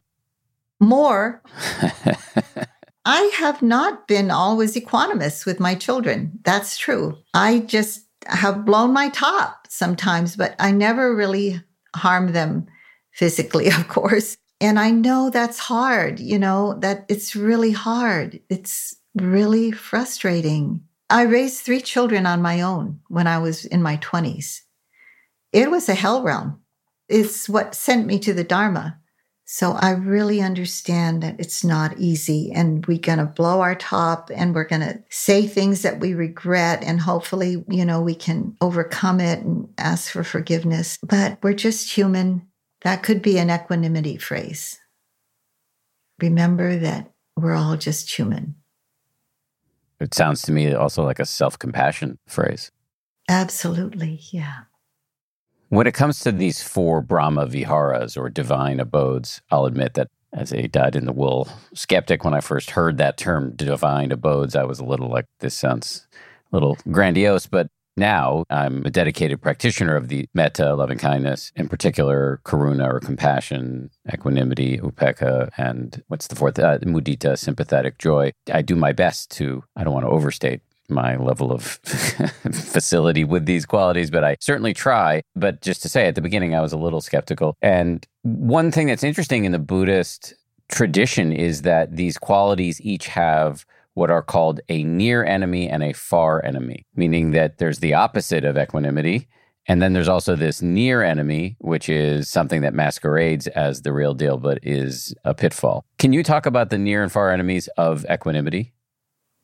More. I have not been always equanimous with my children. That's true. I just have blown my top sometimes, but I never really harm them physically, of course. And I know that's hard, you know, that it's really hard. It's really frustrating. I raised three children on my own when I was in my 20s. It was a hell realm. It's what sent me to the Dharma. So I really understand that it's not easy and we're going to blow our top and we're going to say things that we regret and hopefully, you know, we can overcome it and ask for forgiveness. But we're just human. That could be an equanimity phrase. Remember that we're all just human. It sounds to me also like a self compassion phrase. Absolutely. Yeah. When it comes to these four Brahma Viharas or divine abodes, I'll admit that as a dyed in the wool skeptic, when I first heard that term divine abodes, I was a little like, this sounds a little grandiose. But now I'm a dedicated practitioner of the metta, loving kindness, in particular, karuna or compassion, equanimity, upekkha, and what's the fourth? Uh, mudita, sympathetic joy. I do my best to, I don't want to overstate my level of facility with these qualities, but I certainly try. But just to say, at the beginning, I was a little skeptical. And one thing that's interesting in the Buddhist tradition is that these qualities each have what are called a near enemy and a far enemy, meaning that there's the opposite of equanimity. And then there's also this near enemy, which is something that masquerades as the real deal, but is a pitfall. Can you talk about the near and far enemies of equanimity?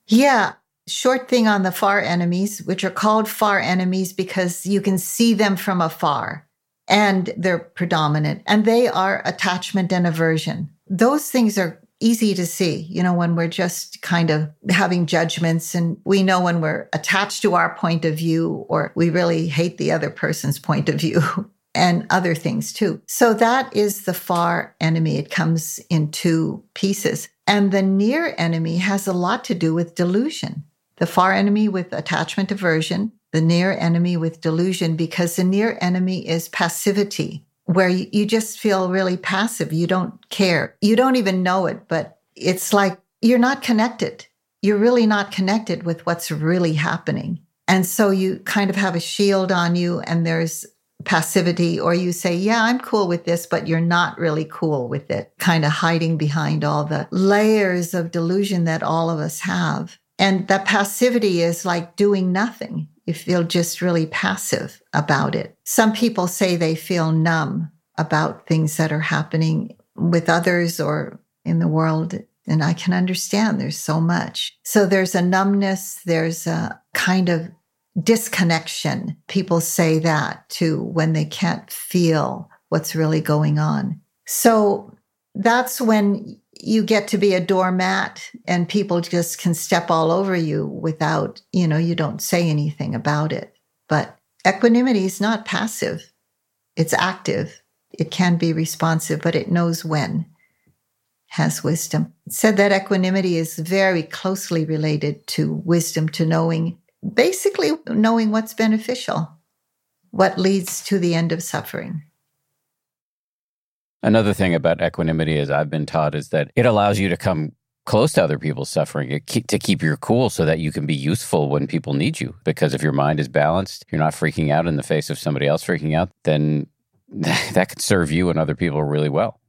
Yeah, short thing on the far enemies, which are called far enemies because you can see them from afar and they're predominant, and they are attachment and aversion. Those things are easy to see, you know, when we're just kind of having judgments and we know when we're attached to our point of view or we really hate the other person's point of view. and other things too. So that is the far enemy. It comes in two pieces. And the near enemy has a lot to do with delusion the far enemy with attachment aversion, the near enemy with delusion, because the near enemy is passivity, where you, just feel really passive. You don't care. You don't even know it, but it's like you're not connected. You're really not connected with what's really happening. And so you kind of have a shield on you, and there's passivity, or you say, Yeah, I'm cool with this, but you're not really cool with it, kind of hiding behind all the layers of delusion that all of us have. And that passivity is like doing nothing. You feel just really passive about it. Some people say they feel numb about things that are happening with others or in the world. And I can understand there's so much. So there's a numbness, there's a kind of disconnection. People say that too when they can't feel what's really going on. So that's when you get to be a doormat and people just can step all over you without, you know, you don't say anything about it. But equanimity is not passive, it's active. It can be responsive, but it knows when, has wisdom. It said that equanimity is very closely related to wisdom, to knowing, basically knowing what's beneficial, what leads to the end of suffering. Another thing about equanimity, as I've been taught, is that it allows you to come close to other people's suffering to keep your cool so that you can be useful when people need you. Because if your mind is balanced, you're not freaking out in the face of somebody else freaking out, then that could serve you and other people really well.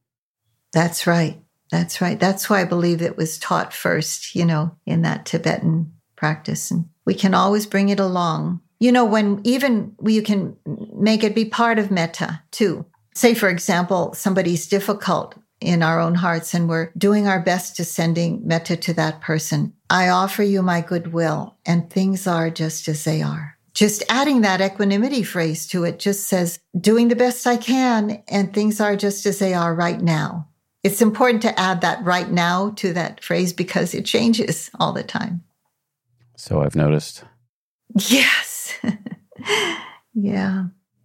That's right. That's right. That's why I believe it was taught first, you know, in that Tibetan practice. And we can always bring it along. You know, when even you can make it be part of metta too say, for example, somebody's difficult in our own hearts and we're doing our best to sending metta to that person. I offer you my goodwill, and things are just as they are. Just adding that equanimity phrase to it just says, doing the best I can, and things are just as they are right now. It's important to add that right now to that phrase because it changes all the time. So I've noticed. Yes. yeah.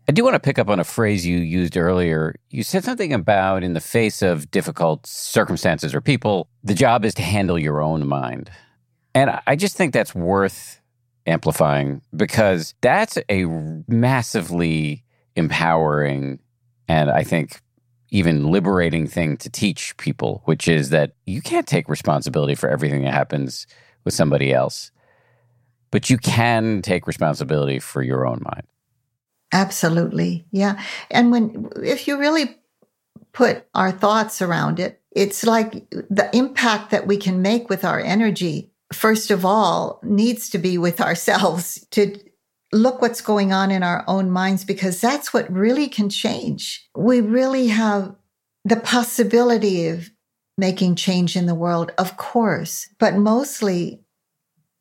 I do want to pick up on a phrase you used earlier. You said something about in the face of difficult circumstances or people, the job is to handle your own mind. And I just think that's worth amplifying because that's a massively empowering and I think even liberating thing to teach people, which is that you can't take responsibility for everything that happens with somebody else, but you can take responsibility for your own mind. Absolutely. Yeah. And when, if you really put our thoughts around it, it's like the impact that we can make with our energy, first of all, needs to be with ourselves to look what's going on in our own minds because that's what really can change. We really have the possibility of making change in the world, of course, but mostly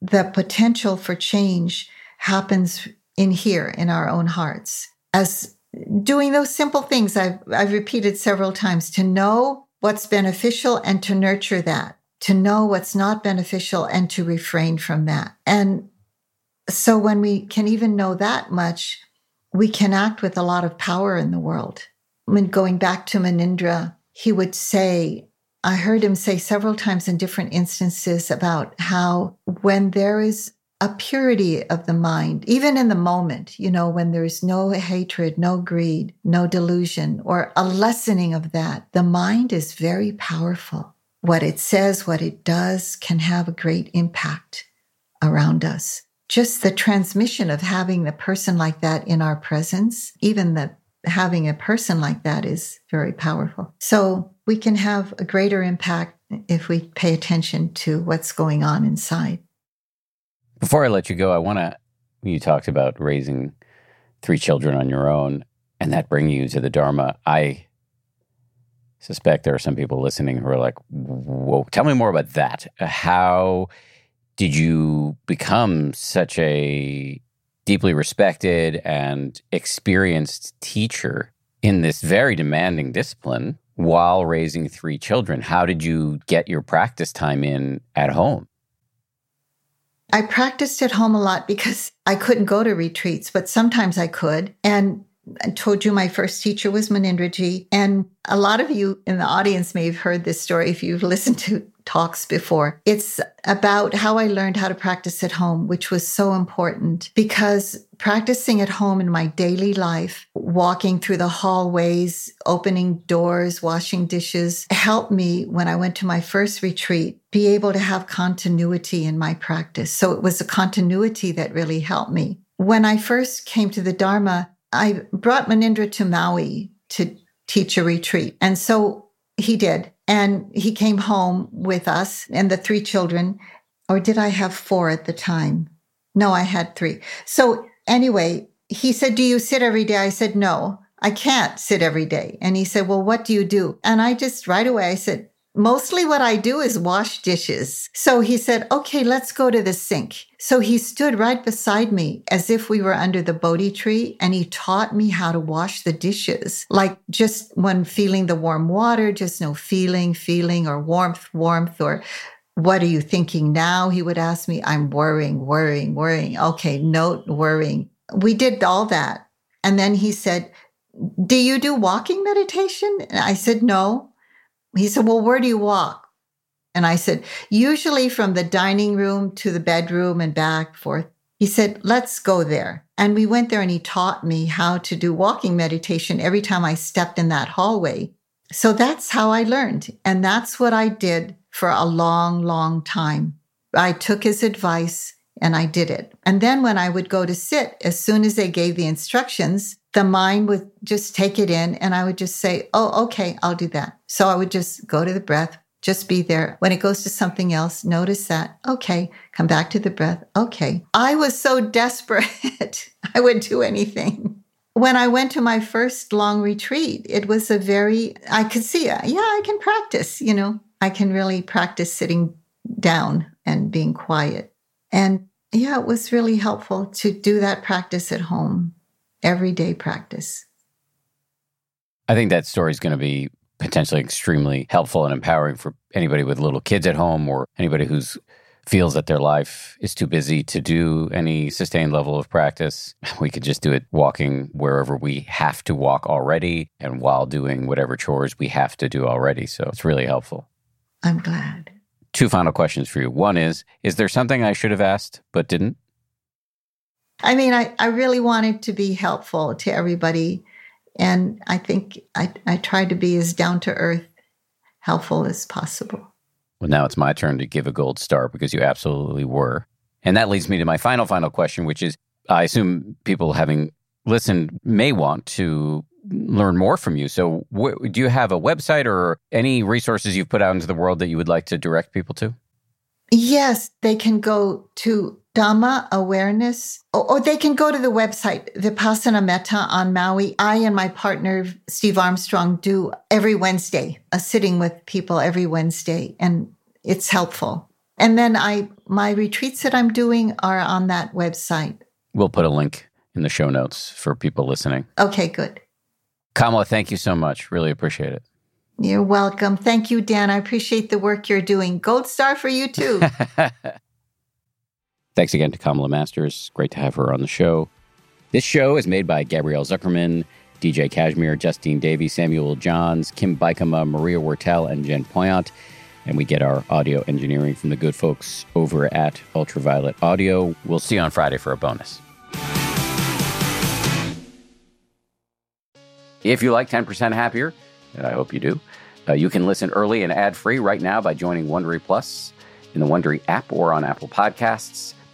the potential for change happens in here in our own hearts as doing those simple things I've, I've repeated several times to know what's beneficial and to nurture that, to know what's not beneficial and to refrain from that. And so when we can even know that much, we can act with a lot of power in the world. When going back to Munindra, he would say, I heard him say several times in different instances about how when there is a purity of the mind, even in the moment, you know, when there's no hatred, no greed, no delusion, or a lessening of that, the mind is very powerful. What it says, what it does can have a great impact around us. Just the transmission of having the person like that in our presence, even the having a person like that is very powerful. So we can have a greater impact if we pay attention to what's going on inside. Before I let you go, I want to. You talked about raising three children on your own, and that bringing you to the Dharma. I suspect there are some people listening who are like, "Whoa, tell me more about that. How did you become such a deeply respected and experienced teacher in this very demanding discipline while raising three children? How did you get your practice time in at home?" I practiced at home a lot because I couldn't go to retreats, but sometimes I could. And I told you my first teacher was Munindraji. And a lot of you in the audience may have heard this story if you've listened to talks before. It's about how I learned how to practice at home, which was so important because practicing at home in my daily life, walking through the hallways, opening doors, washing dishes, helped me when I went to my first retreat be able to have continuity in my practice. So it was a continuity that really helped me. When I first came to the Dharma, I brought Munindra to Maui to teach a retreat. And so he did. And he came home with us and the three children. Or did I have four at the time? No, I had three. So anyway, he said, Do you sit every day? I said, No, I can't sit every day. And he said, Well, what do you do? And I just right away, I said, Mostly what I do is wash dishes. So he said, okay, let's go to the sink. So he stood right beside me as if we were under the Bodhi tree and he taught me how to wash the dishes. Like just when feeling the warm water, just no feeling, feeling or warmth, warmth or what are you thinking now? He would ask me, I'm worrying, worrying, worrying. Okay, note worrying. We did all that. And then he said, do you do walking meditation? And I said, no. He said, Well, where do you walk? And I said, Usually from the dining room to the bedroom and back forth. He said, Let's go there. And we went there and he taught me how to do walking meditation every time I stepped in that hallway. So that's how I learned. And that's what I did for a long, long time. I took his advice and I did it. And then when I would go to sit, as soon as they gave the instructions, the mind would just take it in and I would just say, Oh, okay, I'll do that. So I would just go to the breath, just be there. When it goes to something else, notice that. Okay, come back to the breath. Okay. I was so desperate. I would do anything. When I went to my first long retreat, it was a very, I could see, yeah, I can practice, you know, I can really practice sitting down and being quiet. And yeah, it was really helpful to do that practice at home, everyday practice. I think that story is going to be potentially extremely helpful and empowering for anybody with little kids at home or anybody who's feels that their life is too busy to do any sustained level of practice. We could just do it walking wherever we have to walk already and while doing whatever chores we have to do already. So it's really helpful. I'm glad. Two final questions for you. One is Is there something I should have asked but didn't? I mean, I, I really wanted to be helpful to everybody. And I think I, I tried to be as down to earth, helpful as possible. Well, now it's my turn to give a gold star because you absolutely were. And that leads me to my final, final question, which is I assume people having listened may want to learn more from you. So, wh- do you have a website or any resources you've put out into the world that you would like to direct people to? Yes, they can go to Dhamma Awareness, or, or they can go to the website, Vipassana Metta on Maui. I and my partner, Steve Armstrong, do every Wednesday, a sitting with people every Wednesday, and it's helpful. And then I, my retreats that I'm doing are on that website. We'll put a link in the show notes for people listening. Okay, good. Kamala, thank you so much. Really appreciate it. You're welcome. Thank you, Dan. I appreciate the work you're doing. Gold star for you too. Thanks again to Kamala Masters. Great to have her on the show. This show is made by Gabrielle Zuckerman, DJ Cashmere, Justine Davie, Samuel Johns, Kim Bikama, Maria Wurttele, and Jen Poyant. And we get our audio engineering from the good folks over at Ultraviolet Audio. We'll see you on Friday for a bonus. If you like 10% Happier, and I hope you do, uh, you can listen early and ad free right now by joining Wondery Plus in the Wondery app or on Apple Podcasts.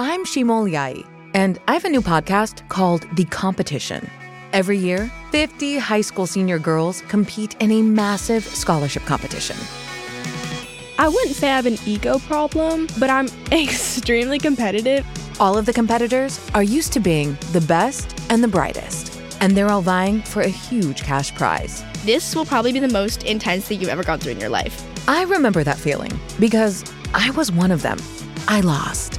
I'm Shima Oliaee, and I have a new podcast called The Competition. Every year, 50 high school senior girls compete in a massive scholarship competition. I wouldn't say I have an ego problem, but I'm extremely competitive. All of the competitors are used to being the best and the brightest, and they're all vying for a huge cash prize. This will probably be the most intense thing you've ever gone through in your life. I remember that feeling because I was one of them. I lost.